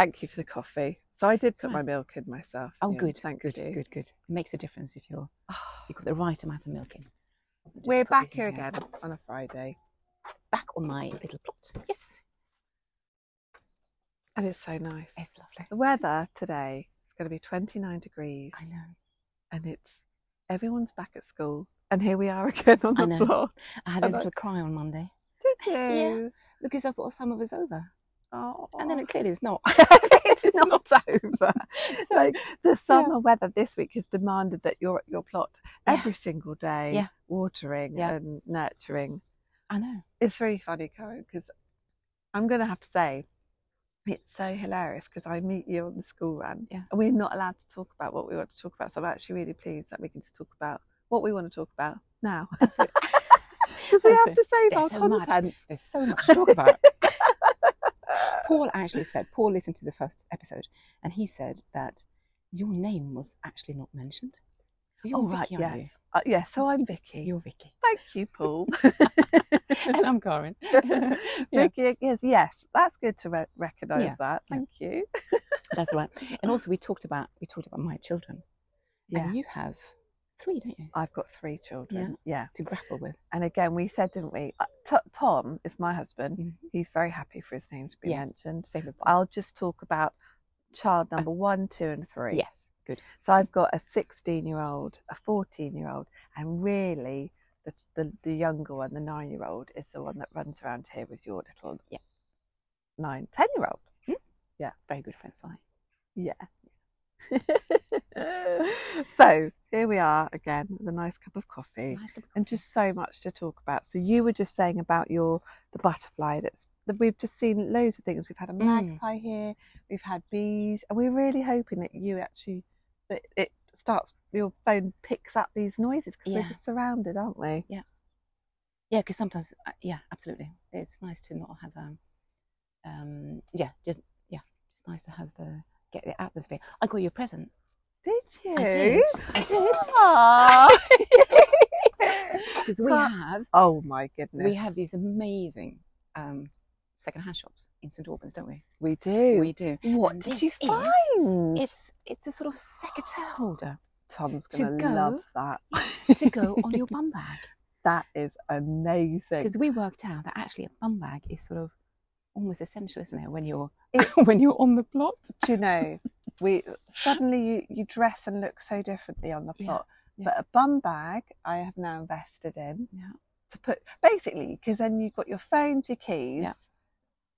Thank you for the coffee. So I did put my milk in myself. Oh, Ian, good, Thank good, you. good, good. It makes a difference if you're you've got the right amount of milk in. We're back here again on a Friday, Back on my little plot. Yes, and it's so nice. it's lovely. The weather today is going to be 29 degrees, I know. and it's everyone's back at school, and here we are again on I the know. floor. I had a I know. little cry on Monday Did you? yeah. because I thought summer was over, Oh, and then it clearly is not. it's not over. So, like the summer weather this week has demanded that you're at your plot Yeah. every single day, Yeah. watering Yeah. and nurturing. I know. It's really funny, Karen, because I'm going to have to say it's so hilarious because I meet you on the school run, Yeah. and we're not allowed to talk about what we want to talk about. So I'm actually really pleased that we can just talk about what we want to talk about now. Because we have to save There's our so much. content. There's so much to talk about. Paul actually said, Paul listened to the first episode, and he said that your name was actually not mentioned. So you're Oh, right, Vicky, aren't yes. Uh, yeah, so I'm Vicky. you? You're Vicky. Thank you, Paul. and I'm Karen. yeah, Vicky, yes, yes, that's good to re- recognise Yeah, that. yeah. Thank you. that's right. And also, we talked about we talked about my children, Yeah, and you have three, don't you, I've got three children. Yeah, to grapple with? and again, we said, didn't we? Uh, T- Tom is my husband. Mhm. He's very happy for his name to be Yeah. mentioned. Same with I'll just talk about child number one, two, and three. Yes, good. So I've got a 16 year old, a 14 year old, and really the, the, the younger one, the nine year old, is the one that runs around here with your little Yeah. nine, 10 year old. Yeah. Very good friends, I. Yeah. so here we are again with a nice cup of coffee Nice cup of and just so much to talk about. So you were just saying about your the butterfly that's that we've just seen loads of things. We've had a Mm. magpie here, we've had bees, and we're really hoping that you actually that it starts your phone picks up these noises because we're just surrounded, aren't we? Yeah, Yeah, because sometimes, uh, yeah, absolutely. It's nice to not have um, um, yeah, just yeah, just nice to have the get the atmosphere. I got you a present. You? I did. I did. Because we have oh my goodness. we have these amazing um, second-hand shops in St Albans, don't we? We do. We do. what and did you is- find? It's it's a sort of secateur holder Tom's to gonna go- love that. to go on your bum bag. that is amazing. Because we worked out that actually a bum bag is sort of almost essential, isn't it? When you're It- when you're on the plot. Do you know? We suddenly you, you dress and look so differently on the Yeah, plot. yeah. But a bum bag, I have now invested in Yeah. to put basically because then you've got your phone, your keys, Yeah.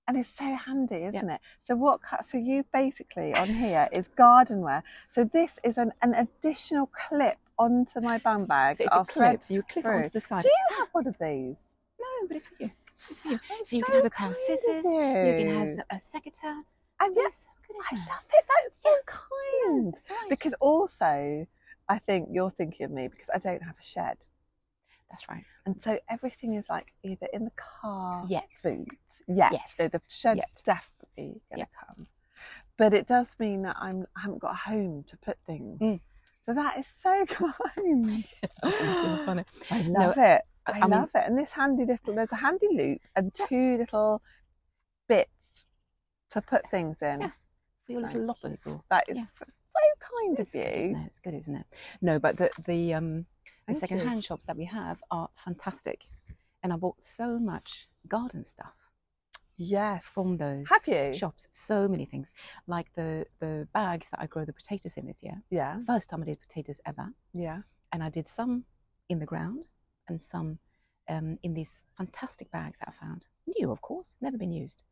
and it's so handy, isn't it? So what? So you basically on here is gardenware. So this is an, an additional clip onto my bum bag. So it's I'll a clip, so you clip through. onto the side. Do you have one of these? No, but it's for you. It's for you. So you can have a pair of scissors. You can have a secateur. And Yes, I love it. That's so kind. That's right. Because also, I think you're thinking of me because I don't have a shed. That's right. And so everything is like either in the car, Yet. boots. Yes. Yes. So the shed's Yet. definitely going to Yep. come. But it does mean that I'm, I haven't got a home to put things. Mm. So that is so kind. Funny. I No, love it. I- I, I mean- love it. And this handy little, there's a handy loop and two little bits to put things in. Yeah. For your little Thank loppers or That is Yeah. so kind It's of good, you. isn't it? It's good, isn't it? No, but the the um the second you. hand shops that we have are fantastic. And I bought so much garden stuff Yeah, from those Have you? shops. So many things. Like the the bags that I grow the potatoes in this year. Yeah. First time I did potatoes ever. Yeah. And I did some in the ground and some um, in these fantastic bags that I found. New, of course, never been used.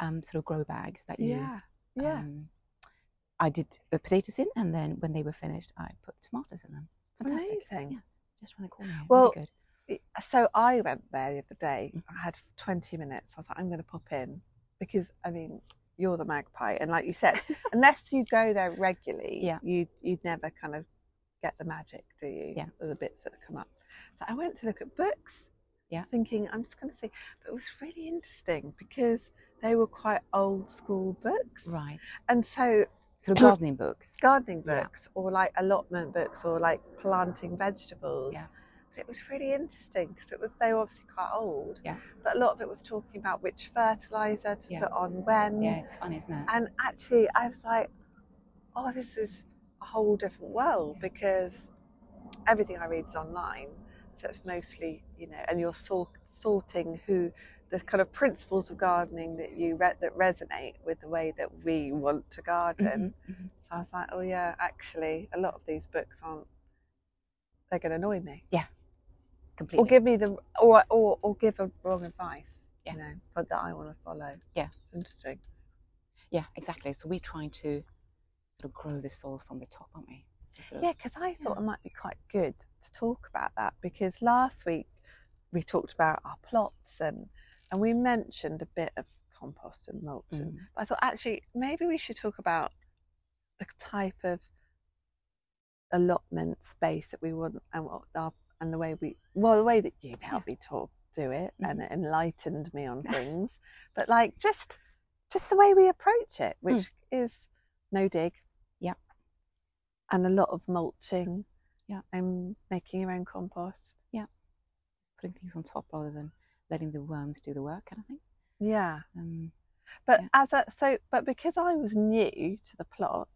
Um, sort of grow bags that you Yeah. Yeah. um, I did the potatoes in, and then when they were finished, I put tomatoes in them. Fantastic. Amazing. Yeah, just around the corner. Well, really. It- so I went there the other day. Mhm. I had 20 minutes. I was like, I'm going to pop in because I mean, you're the magpie, and like you said, unless you go there regularly, Yeah. you you'd never kind of get the magic, do you? Yeah. Of the bits that come up. So I went to look at books. Yeah. Thinking I'm just going to see, but it was really interesting because they were quite old school books, Right. and so of gardening books. gardening Yeah. books or like allotment books or like planting vegetables. Yeah. But it was really interesting because it was they were obviously quite old. Yeah. But a lot of it was talking about which fertilizer to Yeah. put on when. Yeah, it's fun, isn't it? And actually, I was like, oh, this is a whole different world because everything I read is online. So it's mostly, you know, and you're sort, sorting who the kind of principles of gardening that you re- that resonate with the way that we want to garden. Mhm, mhm. So I was like, oh yeah, actually, a lot of these books aren't. They're going to annoy me, Yeah, Completely. or give me the, or or or give a wrong advice. Yeah. You know, but that I want to follow. Yeah. It's interesting. Yeah, exactly. So we're trying to sort of grow the soil from the top, aren't we? Sort of- Yeah, because I thought Yeah. it might be quite good to talk about that because last week we talked about our plots and and we mentioned a bit of compost and mulch. Mm. but I thought actually maybe we should talk about the type of allotment space that we want and what our and the way we well the way that you helped me talk do it and it enlightened me on things but like just just the way we approach it which is no dig Yeah. and a lot of mulching Yeah. and making your own compost yeah, putting things on top rather than letting the worms do the work, kind of thing. yeah Um, but Yeah. as a so but because i was new to the plot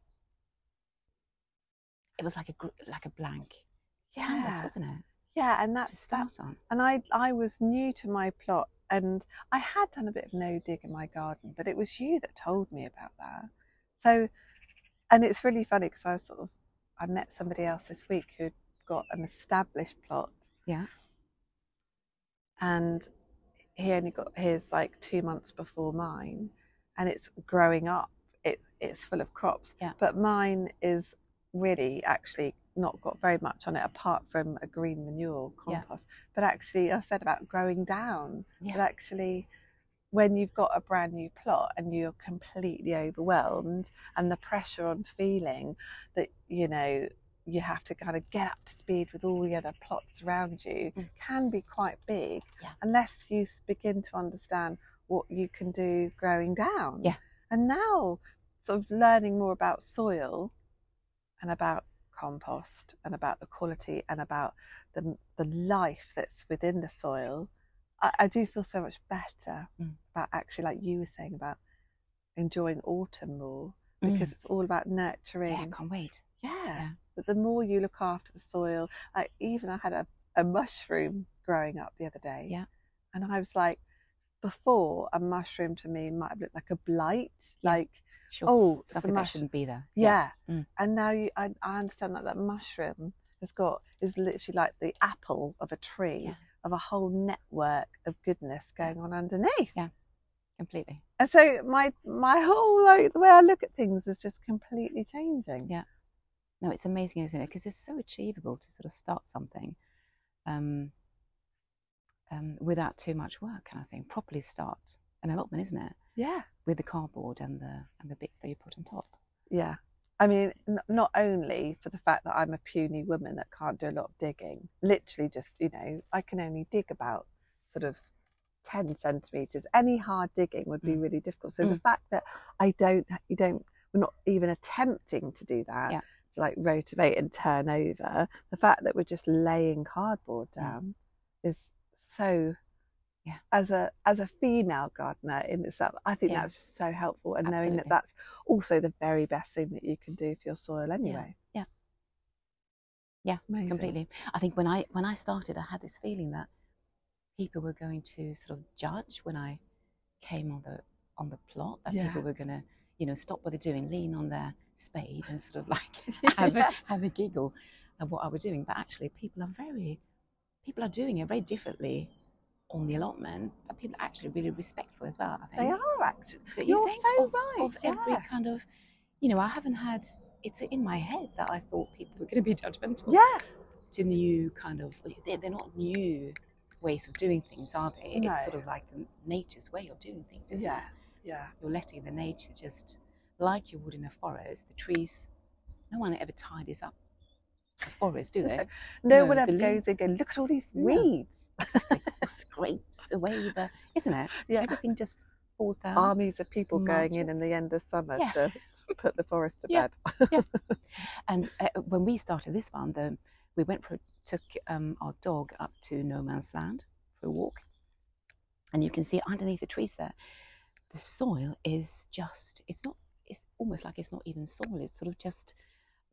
it was like a like a blank canvas, yeah wasn't it? yeah and that's To that start on. and I I was new to my plot and I had done a bit of no dig in my garden, but it was you that told me about that. So, and it's really funny because I sort of I met somebody else this week who'd got an established plot. Yeah. And he only got his like two months before mine, and it's growing up. It it's full of crops. Yeah. But mine is really actually not got very much on it apart from a green manure Yeah. compost but actually I said about growing down. But actually, when you've got a brand new plot and you're completely overwhelmed, and the pressure on feeling that you know you have to kind of get up to speed with all the other plots around you Mm. can be quite big Yeah. unless you begin to understand what you can do growing down. Yeah. And now, sort of learning more about soil and about compost and about the quality and about the, the life that's within the soil, I, I do feel so much better Mm. about actually, like you were saying, about enjoying autumn more because Mm. it's all about nurturing. Yeah, I can't wait. Yeah. Yeah. But the more you look after the soil, like even I had a, a mushroom growing up the other day. Yeah. And I was like, before a mushroom to me might have looked like a blight, like, Sure. oh, Something that mushroom. shouldn't be there. Yeah. Mm. And now you, I, I understand that that mushroom has got is literally like the apple of a tree Yeah. of a whole network of goodness going on underneath. Yeah. Completely. And so my my whole like the way I look at things is just completely changing. Yeah. No, it's amazing, isn't it? Because it's so achievable to sort of start something um, um, without too much work, kind of thing. Properly start an allotment, isn't it? Yeah. With the cardboard and the and the bits that you put on top. Yeah. I mean, n- not only for the fact that I'm a puny woman that can't do a lot of digging, literally just, you know, I can only dig about sort of 10 centimetres. Any hard digging would be Mm. really difficult. So the Mm. fact that I don't, you don't, we're not even attempting to do that, Yeah. Like rotate and turn over, the fact that we're just laying cardboard Mm. down is so. Yeah. As a as a female gardener in itself, I think Yeah. that's just so helpful, and knowing that that's also the very best thing that you can do for your soil anyway. yeah. Yeah, Amazing. completely. I think when I when I started, I had this feeling that people were going to sort of judge when I came on the on the plot. That Yeah. people were going to, you know, stop what they're doing, lean on their spade, and sort of like have a, have a giggle at what I was doing. But actually, people are very people are doing it very differently on the allotment. But people are actually really respectful as well. I think They are actually. You You're think? so of, right. Of every kind of, you know, I haven't had. It's in my head that I thought people were going to be judgmental yeah. to new kind of they're, they're not new ways of doing things are they No. it's sort of like nature's way of doing things isn't Yeah. it Yeah. you're letting the nature just like you would in a forest the trees no one ever tidies up a forest do they No, No, one ever goes and goes, look at all these No. weeds. exactly or scrapes away the isn't it Yeah. everything just falls down Armies of people going in in the end of summer Yeah. to put the forest to Yeah. bed. and uh, when we started this one the we went for took um, our dog up to no man's land for a walk, and you can see underneath the trees there, the soil is just it's not almost like it's not even solid, It's sort of just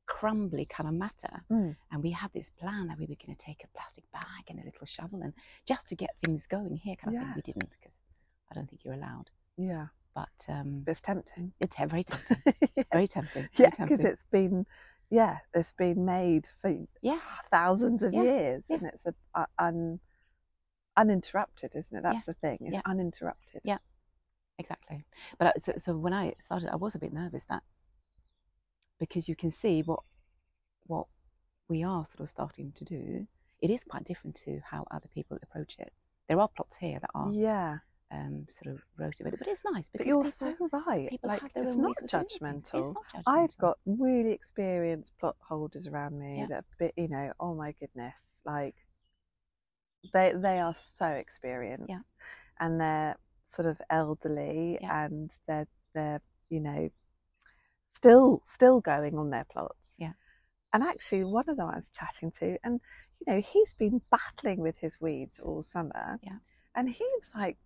crumbly kind of matter. Mm. And we had this plan that we were going to take a plastic bag and a little shovel and just to get things going here. Kind of Yeah. thing. We didn't because I don't think you're allowed. Yeah, But um, but it's tempting. it's very tempting. Very tempting. yeah, because it's been, yeah, it's been made for Yeah. thousands of Yeah, years, yeah. and it's a, a, un, uninterrupted, isn't it? That's Yeah, the thing. It's yeah. uninterrupted. Yeah. Exactly. But I- so, so when I started, I was a bit nervous that because you can see what what we are sort of starting to do. It is quite different to how other people approach it. There are plots here that are Yeah, um, sort of rotated, but it's nice but because you're people, so right. people Like it's not ways of doing things. judgmental. It's not judgmental. I've got really experienced plot holders around me Yeah. that, been, you know, oh my goodness, like they they are so experienced, Yeah. and they're sort of elderly, Yeah. and they're they're you know still still going on their plots. Yeah. And actually, one of them I was chatting to, and you know, he's been battling with his weeds all summer. Yeah. And he was like,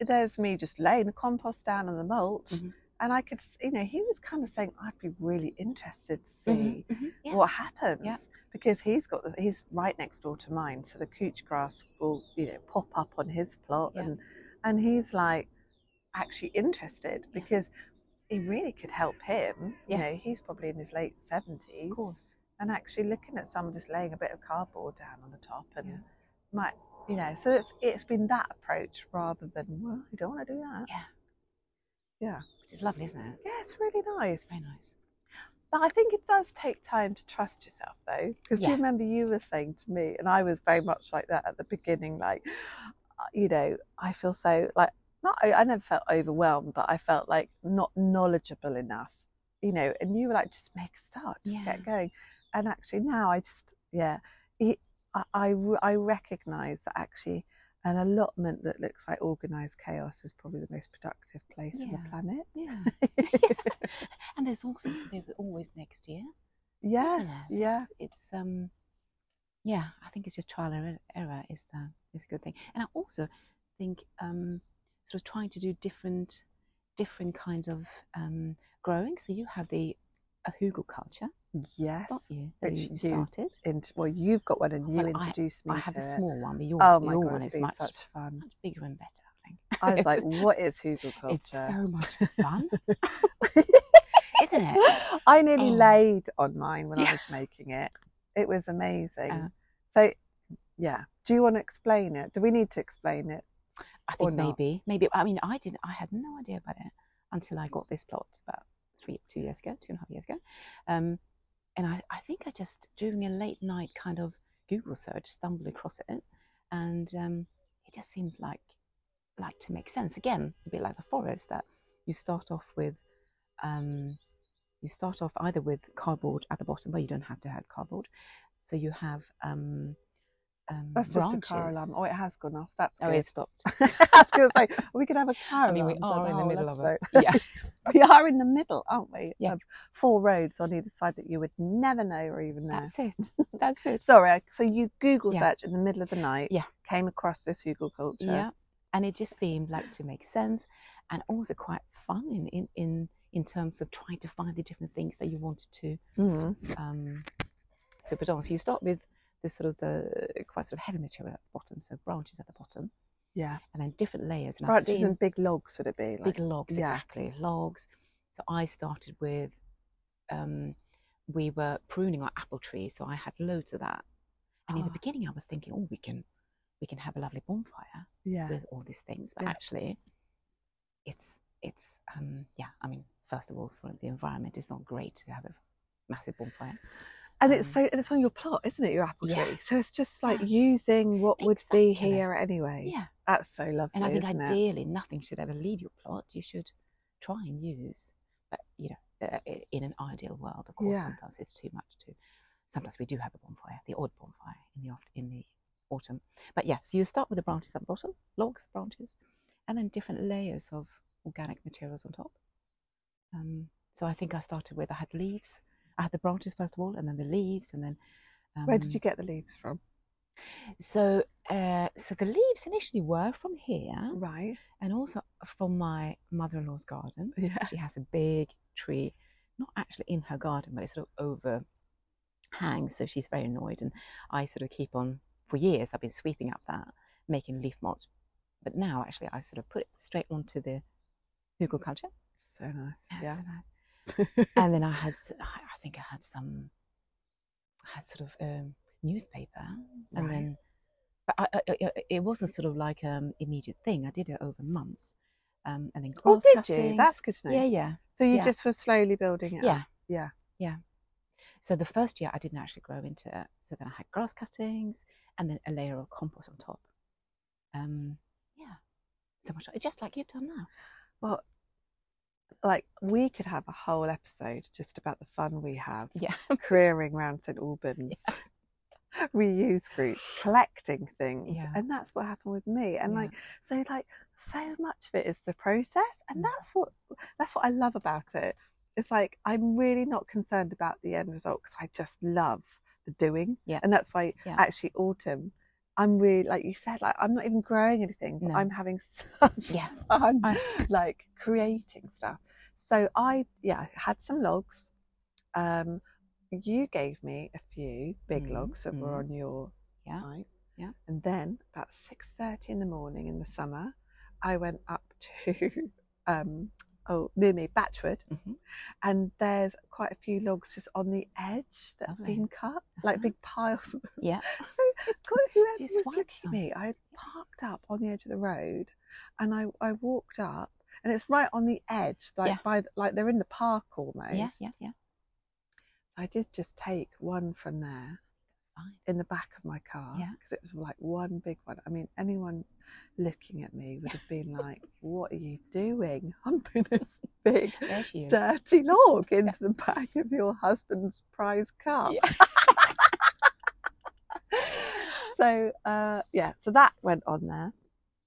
"There's me just laying the compost down and the mulch." Mhm. And I could, you know, he was kind of saying, I'd be really interested to see Mhm, mhm, yeah. what happens Yeah. because he's got, the, he's right next door to mine, so the couch grass will, you know, pop up on his plot, Yeah. and and he's like actually interested because he really could help him. You know, he's probably in his late seventies, Of course. and actually looking at someone just laying a bit of cardboard down on the top and might, you know, so it's it's been that approach rather than well, I don't want to do that. Yeah. Yeah. Which is lovely, isn't it? Yeah, it's really nice. Very nice. But I think it does take time to trust yourself, though, because Yeah. you remember you were saying to me, and I was very much like that at the beginning, like, you know, I feel so like not. I never felt overwhelmed, but I felt like not knowledgeable enough, you know. And you were like, just make a start, just Yeah. get going. And actually, now I just, yeah, it, I recognise that actually. An allotment that looks like organised chaos is probably the most productive place on the planet. Yeah. and there's also there's always next year, yeah, it? yeah. It's um, yeah. I think it's just trial and error is the is a good thing, and I also think um, sort of trying to do different different kinds of um growing. So you have the a hugelkultur, yes. don't you? Which you, started. well, you've got one and you Well, I- introduced me I have a small one, but your, Oh my your god, one is much, such fun. much bigger and better. I think. I was like, what is Hugelkultur? It's so much fun, isn't it? I nearly Oh. laid on mine when I was making it. It was amazing. Uh, so, yeah. Do you want to explain it? Do we need to explain it? I think maybe, maybe. I mean, I didn't. I had no idea about it until I got this plot about three, two years ago, two and a half years ago. Um, and I, I think I just during a late night kind of Google search stumbled across it, and um, it just seemed like like to make sense. Again, a bit like the forest that you start off with. Um, you start off either with cardboard at the bottom, but you don't have to have cardboard. So you have um, um, That's just branches. a car alarm. Oh, it has gone off. That's Oh, good. it stopped. I was going to say, we could have a car I mean, we are in the middle of episode. it. Yeah. we are in the middle, aren't we? Yeah. Of four roads on either side that you would never know are even there. That's it. That's it. Sorry, so you Google Yeah. search in the middle of the night, Yeah. came across this hugelkultur. Yeah. And it just seemed like to make sense and also quite fun in, in, in, in terms of trying to find the different things that you wanted to Mhm. um, to put on. So you start with the sort of the quite sort of heavy material at the bottom, so branches at the bottom, Yeah. and then different layers. And Branches seen and big logs would it be? big logs, yeah. exactly, logs. So I started with, um, we were pruning our apple tree, so I had loads of that. And in the Oh. beginning, I was thinking, oh, we can, we can have a lovely bonfire. yeah. with all these things. But Yeah. actually, it's it's um, yeah. I mean, first of all, for the environment, it's not great to have a massive bonfire. And it's um, so and it's on your plot, isn't it? Your apple Yeah. tree. So it's just like Yeah. using what would be here anyway. Yeah, That's so lovely. and I think isn't it? ideally, nothing should ever leave your plot. You should try and use, but you know, uh, in an ideal world, of course, Yeah. sometimes it's too much to. Sometimes we do have a bonfire, the odd bonfire in the in the autumn. But yeah, so you start with the branches at the bottom, logs, branches, and then different layers of organic materials on top. Um, so I think I started with I had leaves. I had the branches first of all, and then the leaves, and then Where did Um, you get the leaves from? So, uh, so the leaves initially were from here, Right. and also from my mother-in-law's garden. Yeah. She has a big tree, not actually in her garden, but it sort of overhangs. So she's very annoyed, and I sort of keep on for years. I've been sweeping up that, making leaf mulch, but now actually I sort of put it straight onto the hugelkultur. So nice. Yeah, so nice. and then I had, I think I had some, I had sort of um, newspaper, and Right. then, but I, I, it wasn't sort of like an immediate thing. I did it over months, um, and then grass Oh, did you? That's good to know. yeah, yeah, So you yeah. just were slowly building it yeah, up. Yeah. yeah. So the first year I didn't actually grow into it. So then I had grass cuttings and then a layer of compost on top. Um, yeah, so much just like you've done now. Well, like we could have a whole episode just about the fun we have Yeah, careering around St Albans, reuse groups, collecting things, Yeah. and that's what happened with me. And Yeah. like, so like, so much of it is the process, and Mm. that's what that's what I love about it. It's like I'm really not concerned about the end result because I just love the doing, Yeah. and that's why Yeah. actually autumn. I'm really like you said, like I'm not even growing anything, but No. I'm having such yeah, fun I- like creating stuff. So I yeah had some logs. Um, you gave me a few big Mhm, logs that were mhm. on your Yeah, site. yeah. And then about six thirty in the morning in the summer, I went up to um oh near me Batchwood, Mhm. and there's quite a few logs just on the edge that have been cut, like Uh-huh. big piles. yeah. God, whoever was looking at me, I parked up on the edge of the road, and I, I walked up, and it's right on the edge, like Yeah. by the, like they're in the park almost. Yeah, yeah, yeah. I did just take one from there Fine. in the back of my car Yeah. because it was like one big one. I mean, anyone looking at me would have been like, "What are you doing? Humping this big dirty log into the back of your husband's prize car." Yeah. so uh, yeah, so that went on there,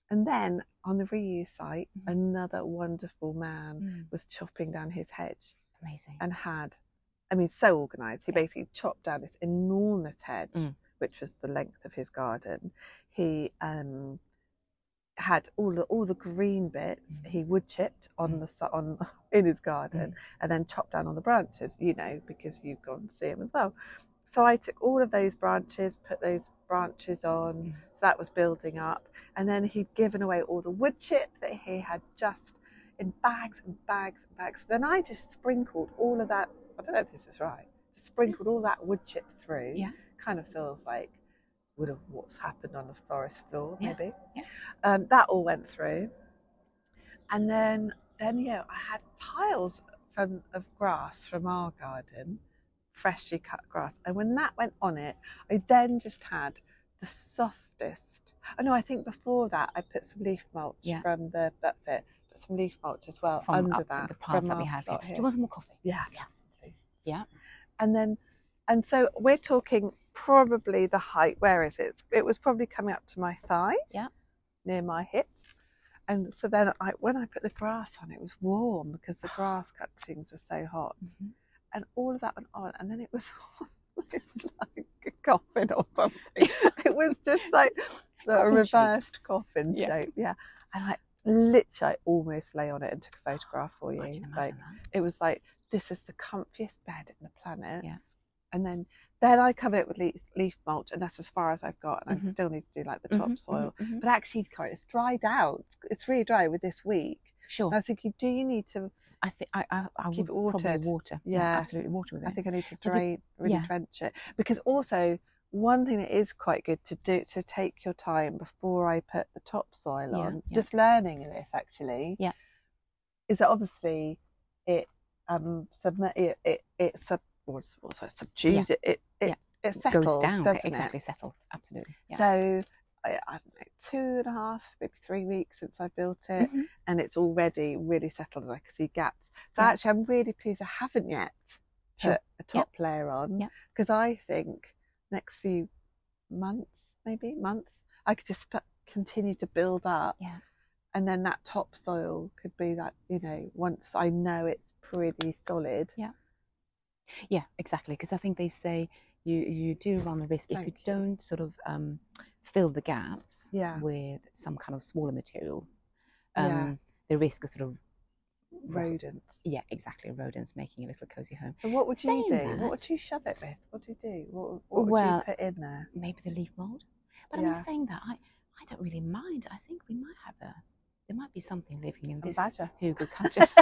and then on the reuse site, Mhm. another wonderful man Mm, was chopping down his hedge amazing. and had, I mean, so organised. He Yeah. basically chopped down this enormous hedge, Mm. which was the length of his garden. He um, had all the all the green bits. Mm. He wood chipped on Mm. the on in his garden, and then chopped down on the branches. You know, because you've gone to see him as well. So I took all of those branches, put those branches on. Mm. So that was building up, and then he'd given away all the wood chip that he had just in bags and bags and bags. Then I just sprinkled all of that. I don't know if this is right. Just sprinkled all that wood chip through. Yeah. Kind of feels like would have what's happened on the forest floor, Yeah, maybe. yeah. Um, that all went through, and then then yeah, I had piles from of grass from our garden, freshly cut grass, and when that went on it, I then just had the softest. Oh no, I think before that I put some leaf mulch Yeah. from the. That's it. Put some leaf mulch as well From under that the from that we have here. here. Do you want some more coffee? Yeah, Yeah. absolutely. Yeah. And then, and so we're talking probably the height. Where is it? It was probably coming up to my thighs. Yeah. Near my hips. And so then, I, when I put the grass on, it was warm because the grass cuttings were so hot, Mhm. And all of that went on, and then it was like a coffin or something. it was just like a reversed coffin Yeah. shape. Yeah. And like literally I almost lay on it and took a photograph for you. I like that. it was like this is the comfiest bed in the planet. Yeah. And then then I covered it with leaf, leaf mulch, and that's as far as I've got. And I Mhm. still need to do like the Mhm, topsoil. mhm, mhm. But actually, kind it's dried out. It's, it's really dry with this week. Sure. And I was thinking, do you need to? I think I I, I Keep would it probably water. Yeah. absolutely water with it. I think I need to it- drain, really yeah. drench it. Because also, one thing that is quite good to do to take your time before I put the topsoil Yeah, on. yeah. Just learning this actually. Yeah. Is that obviously it um submit it it it sub what's what's it subdues it it it, Yeah. it settles Goes down. exactly. Settles. Absolutely. Yeah. So. I, I don't know, two and a half, maybe three weeks since I built it, Mhm. and it's already really settled. and I can see gaps. So Yeah. actually, I'm really pleased I haven't yet put Sure. a top layer on because I think next few months, maybe month, I could just continue to build up. Yeah. And then that topsoil could be that you know once I know it's pretty solid. Yeah, Yeah, exactly. Because I think they say you you do run the risk if you you. don't sort of um, fill the gaps Yeah. with some kind of smaller material. Yeah. Um, The risk of sort of Rodents. yeah, exactly rodents making a little cozy home. So what would you Saying do? that- What would you shove it with? What do you do? What, what would Well, you put in there? Maybe the leaf mold. But I Yeah. mean, saying that, I I don't really mind. I think we might have a there might be something living in Some this badger. Culture.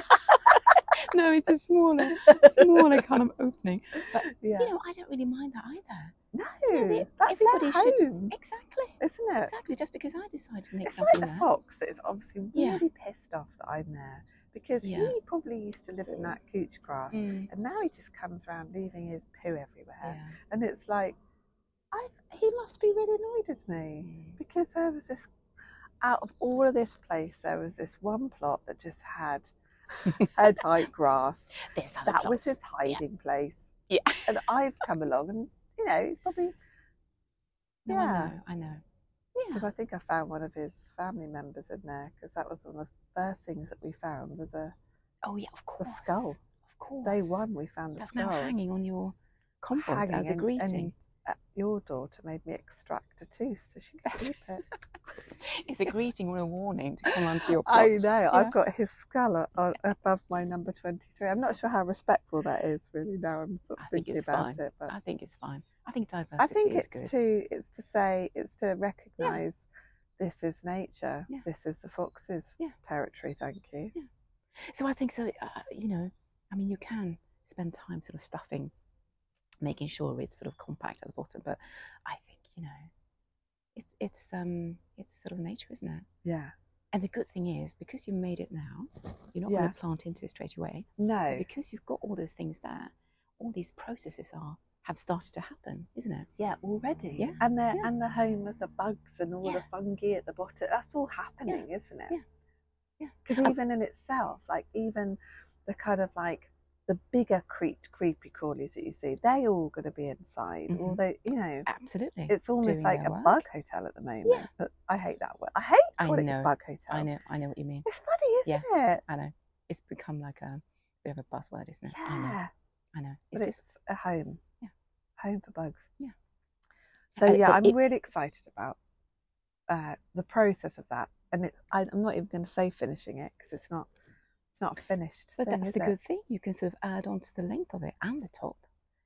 no, it's a smaller, smaller kind of opening. But Yeah. you know, I don't really mind that either. No, Yeah, everybody should- home, Exactly. isn't it? Exactly. Just because I decided to make It's like the fox that is obviously Yeah. really pissed off that I'm there because Yeah. he probably used to live in that couch grass Mm, and now he just comes around leaving his poo everywhere. yeah. And it's like, I he must be really annoyed with me Mm. because there was this, out of all of this place, there was this one plot that just had head height grass. That was his hiding place. Yeah. And I've come along and, you know, it's probably, No, yeah. I know. I know. Yeah. because I think I found one of his family members in there because that was one of the first things that we found was a Oh yeah, of course. skull. Of course. day one we found the That's skull now hanging on your compost hanging as a greeting. and at your daughter made me extract a tooth so she could keep it. It's a greeting or a warning to come onto your plot. I know. Yeah. I've got his skull on, above my number twenty-three. I'm not sure how respectful that is really. Now I'm sort of thinking about fine. it, but I think it's fine. I think diversity I think it's good. to it's to say it's to recognise this is nature. Yeah. This is the fox's Yeah. territory. Thank you. So I think so. Uh, you know, I mean, you can spend time sort of stuffing, making sure it's sort of compact at the bottom. But I think you know, it's it's um it's sort of nature, isn't it? Yeah. And the good thing is because you made it now, you're not Yeah. going to plant into it straight away. No. Because you've got all those things there, all these processes are have started to happen, isn't it? Yeah, already. Yeah, And the yeah. and the home of the bugs and all the Yeah. fungi at the bottom. That's all happening, isn't it? Yeah. Yeah. Because even in itself, like even the kind of like the bigger creep, creepy crawlies that you see, they're all going to be inside. Mhm. Although you know, Absolutely. it's almost doing like a work. bug hotel at the moment. Yeah. But I hate that word. I hate I calling it know. bug hotel. I know. I know what you mean. It's funny, isn't it? I know. It's become like a bit of a buzzword, isn't it? I know. Yeah. I know. But It's it's just a home. Yeah. Home for bugs. Yeah. So And- yeah, but I'm it- really excited about uh, the process of that, and it's I, I'm not even going to say finishing it because it's not it's not finished. But thing, that's the it? good thing. You can sort of add on to the length of it and the top.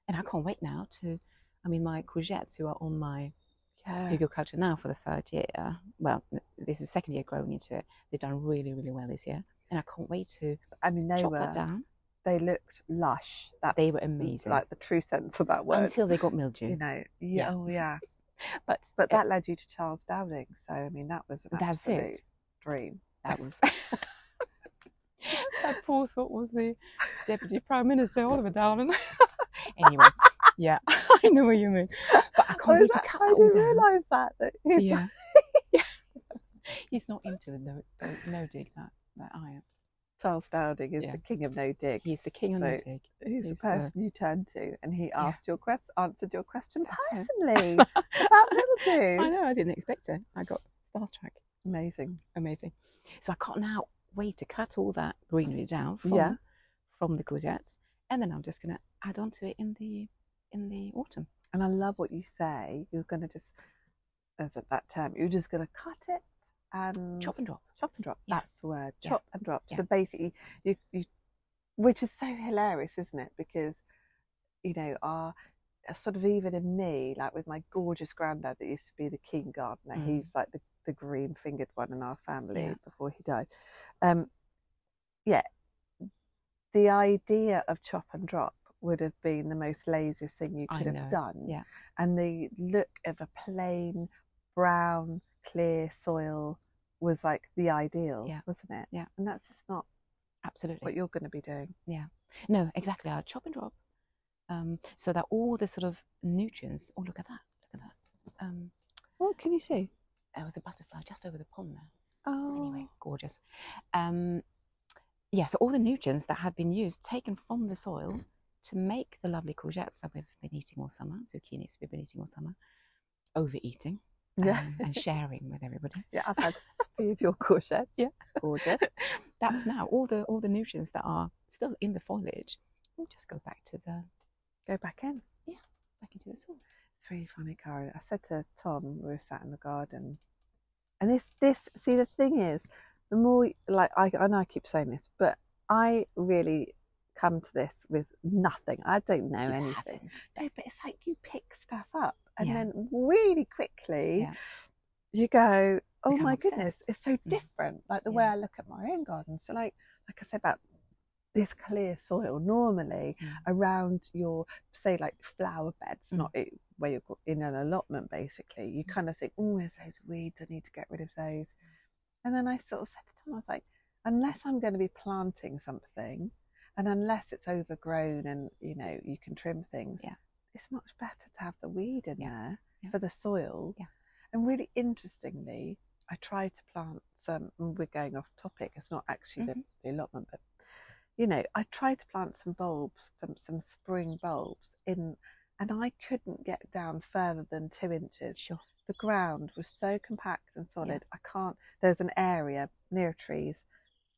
And I can't wait now to, I mean, my courgettes who are on my Yeah. Hugelkultur now for the third year. Well, this is the second year growing into it. They've done really, really well this year. And I can't wait to I mean, they chop were that down. they looked lush. That's They were amazing. like the true sense of that word. Until they got mildew. you know, yeah, Yeah. oh yeah. But, But that led you to Charles Dowding, so I mean, that was an That's absolute it. dream. that was. that poor thought was the Deputy Prime Minister, Oliver Dowden. anyway, yeah, I know what you mean. But I can't wait to cut I didn't realise that. that yeah. yeah. He's not into the no, no, no dig that, that I am. Charles Dowding is Yeah. the king of no dig. He's the king of no dig. He's the He's the- person you turn to, and he asked your quest, answered your question personally about mildew. I know, I didn't expect it. I got starstruck. Amazing. Amazing. So I can't now wait to cut all that greenery down from, Yeah. from the courgettes. And then I'm just going to add on to it in the in the autumn. And I love what you say. You're going to just, as at that term, you're just going to cut it and Chop and drop. chop and drop. Yeah. That's the word. Yeah. Chop and drop. So basically, you, you, which is so hilarious, isn't it? Because, you know, our sort of even in me, like with my gorgeous granddad that used to be the king gardener, Mm. he's like the, the green fingered one in our family Yeah. before he died. Um, yeah, the idea of chop and drop would have been the most laziest thing you could have done. yeah. And the look of a plain brown, clear soil was like the ideal, Yeah. wasn't it? Yeah. And that's just not Absolutely. what you're going to be doing. Yeah. No, exactly. I chop and drop, um, so that all the sort of nutrients. Oh, look at that! Look at that! Um, What can you see? there was a butterfly just over the pond there. Oh, Anyway, gorgeous. Um, yeah, so all the nutrients that have been used, taken from the soil to make the lovely courgettes that we've been eating all summer, zucchinis we've been eating all summer, overeating yeah, um, and sharing with everybody. yeah. I've had three of your courgettes. Yeah. gorgeous. That's now all the all the nutrients that are still in the foliage We'll just go back to the Go back in. Yeah. back into the soil. It's really funny, Karen. I said to Tom, we were sat in the garden, and this, this, see, the thing is, the more, like, I, I know I keep saying this, but I really come to this with nothing. I don't know You anything. haven't. No, but it's like you pick stuff up, and Yeah. then really quickly, Yeah. you go, "Oh Become my obsessed. goodness, it's so Mm. different." Like the way I look at my own garden. So, like, like I said about this clear soil, normally Mm. around your say like flower beds, Mm. not it, where you're in an allotment. Basically, you Mm. kind of think, "Oh, there's those weeds. I need to get rid of those." And then I sort of said to Tom, I was like, "Unless I'm going to be planting something, and unless it's overgrown and you know you can trim things, Yeah. it's much better to have the weed in Yeah. there Yeah. for the soil." Yeah. And really interestingly, I tried to plant some. and We're going off topic. It's not actually the, Mhm. the allotment, but you know, I tried to plant some bulbs, some some spring bulbs in, and I couldn't get down further than two inches. Sure. The ground was so compact and solid. I can't. There's an area near trees.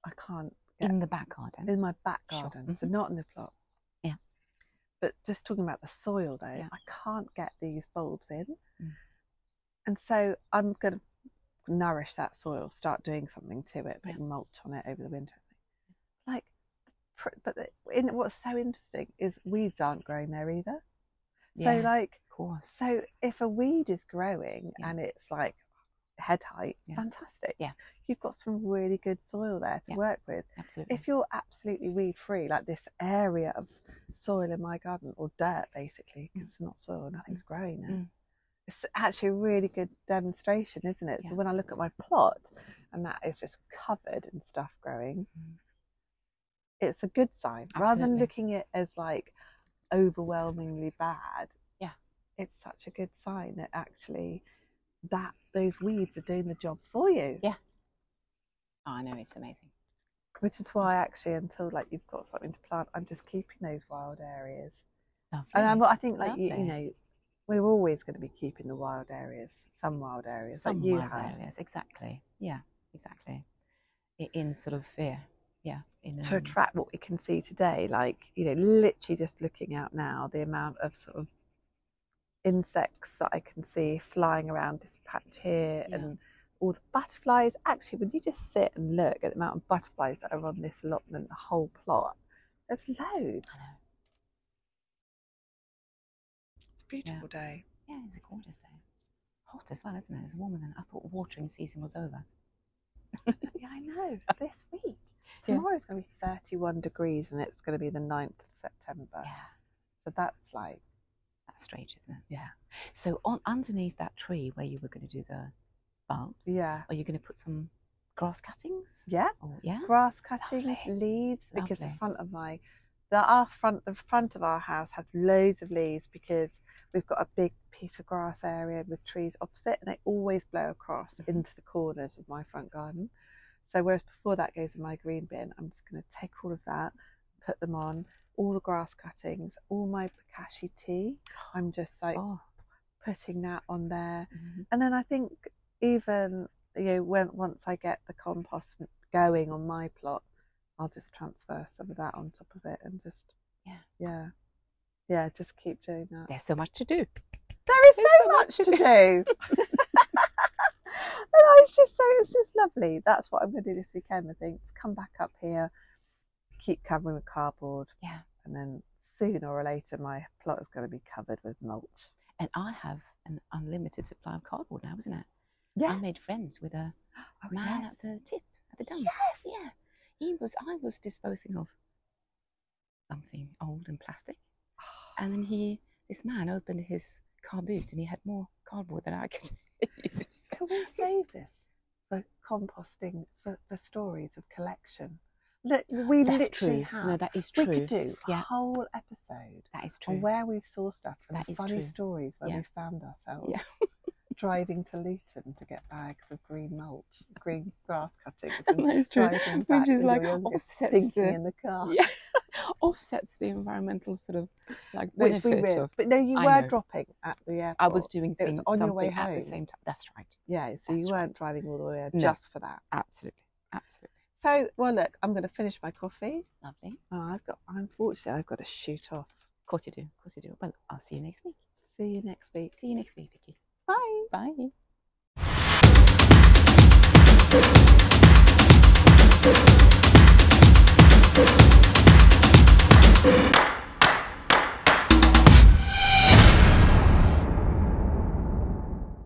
I can't get In the back garden. in my back Sure. garden, so not in the plot. Yeah. But just talking about the soil though, Yeah. I can't get these bulbs in. Mm. And so I'm going to nourish that soil, start doing something to it, Yeah. putting mulch on it over the winter. But the- in, what's so interesting is weeds aren't growing there either. yeah, So, like, of course. so if a weed is growing Yeah. and it's like head height, Yeah. fantastic. Yeah. You've got some really good soil there to work with Absolutely. if you're absolutely weed free, like this area of soil in my garden or dirt basically, because it's not soil, nothing's growing there. Mm. It's actually a really good demonstration, isn't it? So when I look at my plot and that is just covered in stuff growing, Mm. It's a good sign. Rather than looking at it as like overwhelmingly bad, Yeah. it's such a good sign that actually that those weeds are doing the job for you. Yeah. Oh, I know it's amazing. Which is why actually until like you've got something to plant, I'm just keeping those wild areas. Lovely. And I'm, I think like you, you know, we're always going to be keeping the wild areas, some wild areas Some like you wild have, areas, exactly. Yeah, exactly. In sort of fear. Yeah. In to um, attract what we can see today. Like you know, literally just looking out now, the amount of sort of insects that I can see flying around this patch here, Yeah. and all the butterflies. Actually, when you just sit and look at the amount of butterflies that are on this allotment, the whole plot, there's loads. I know. It's a beautiful day. Yeah, it's a gorgeous day. Hot as well, isn't it? It's warmer than I thought watering season was over. Yeah, I know. This week. Yeah. Tomorrow's going to be 31 degrees and it's going to be the 9th of September. Yeah. So that's like, That's strange, isn't it? Yeah. So on underneath that tree where you were going to do the bulbs, yeah. are you going to put some grass cuttings? Yeah. Or, yeah. Grass cuttings, Lovely. leaves, because the front of my, the our front, the front of our house has loads of leaves because we've got a big piece of grass area with trees opposite and they always blow across Mhm. into the corners of my front garden. So whereas before that goes in my green bin, I'm just going to take all of that, put them on, all the grass cuttings, all my bokashi tea. I'm just like Oh. putting that on there. mhm. And then I think even you know when once I get the compost going on my plot, I'll just transfer some of that on top of it and just Yeah. yeah yeah just keep doing that. There's so much to do. There is There's so so much much to do. and it's just so it's just lovely. That's what I'm going to do this weekend. I think come back up here, keep covering with cardboard, Yeah. and then sooner or later my plot is going to be covered with mulch. And I have an unlimited supply of cardboard now, isn't it? Yeah. I made friends with a Oh, man yes. at the tip, at the dump. Yes. Yeah. He was I was disposing of something old and plastic. And then he this man opened his car boot and he had more cardboard than I could use. Can we save this for composting for, for stories of collection? Look, we That's literally true. have. No, that is true. we could do a Yeah. whole episode That is true. on where we've saw stuff and That is funny true. stories where Yeah. we found ourselves Yeah. driving to Luton to get bags of green mulch, green grass cuttings, and is true. driving Which back is like offsets the in the car. yeah, offsets the environmental sort of like Which we benefit will. of. But no, you I were know. dropping at the airport. I was doing It was things on your way at home. the same time. That's right. Yeah, so That's you right. weren't driving all the way there No. just for that. Absolutely. Absolutely. So, well, look, I'm going to finish my coffee. Lovely. Oh, I've got, unfortunately, I've got to shoot off. Of course you do. Of course you do. Well, I'll see you next week. See you next week. See you next week, Vicky. Bye. Bye.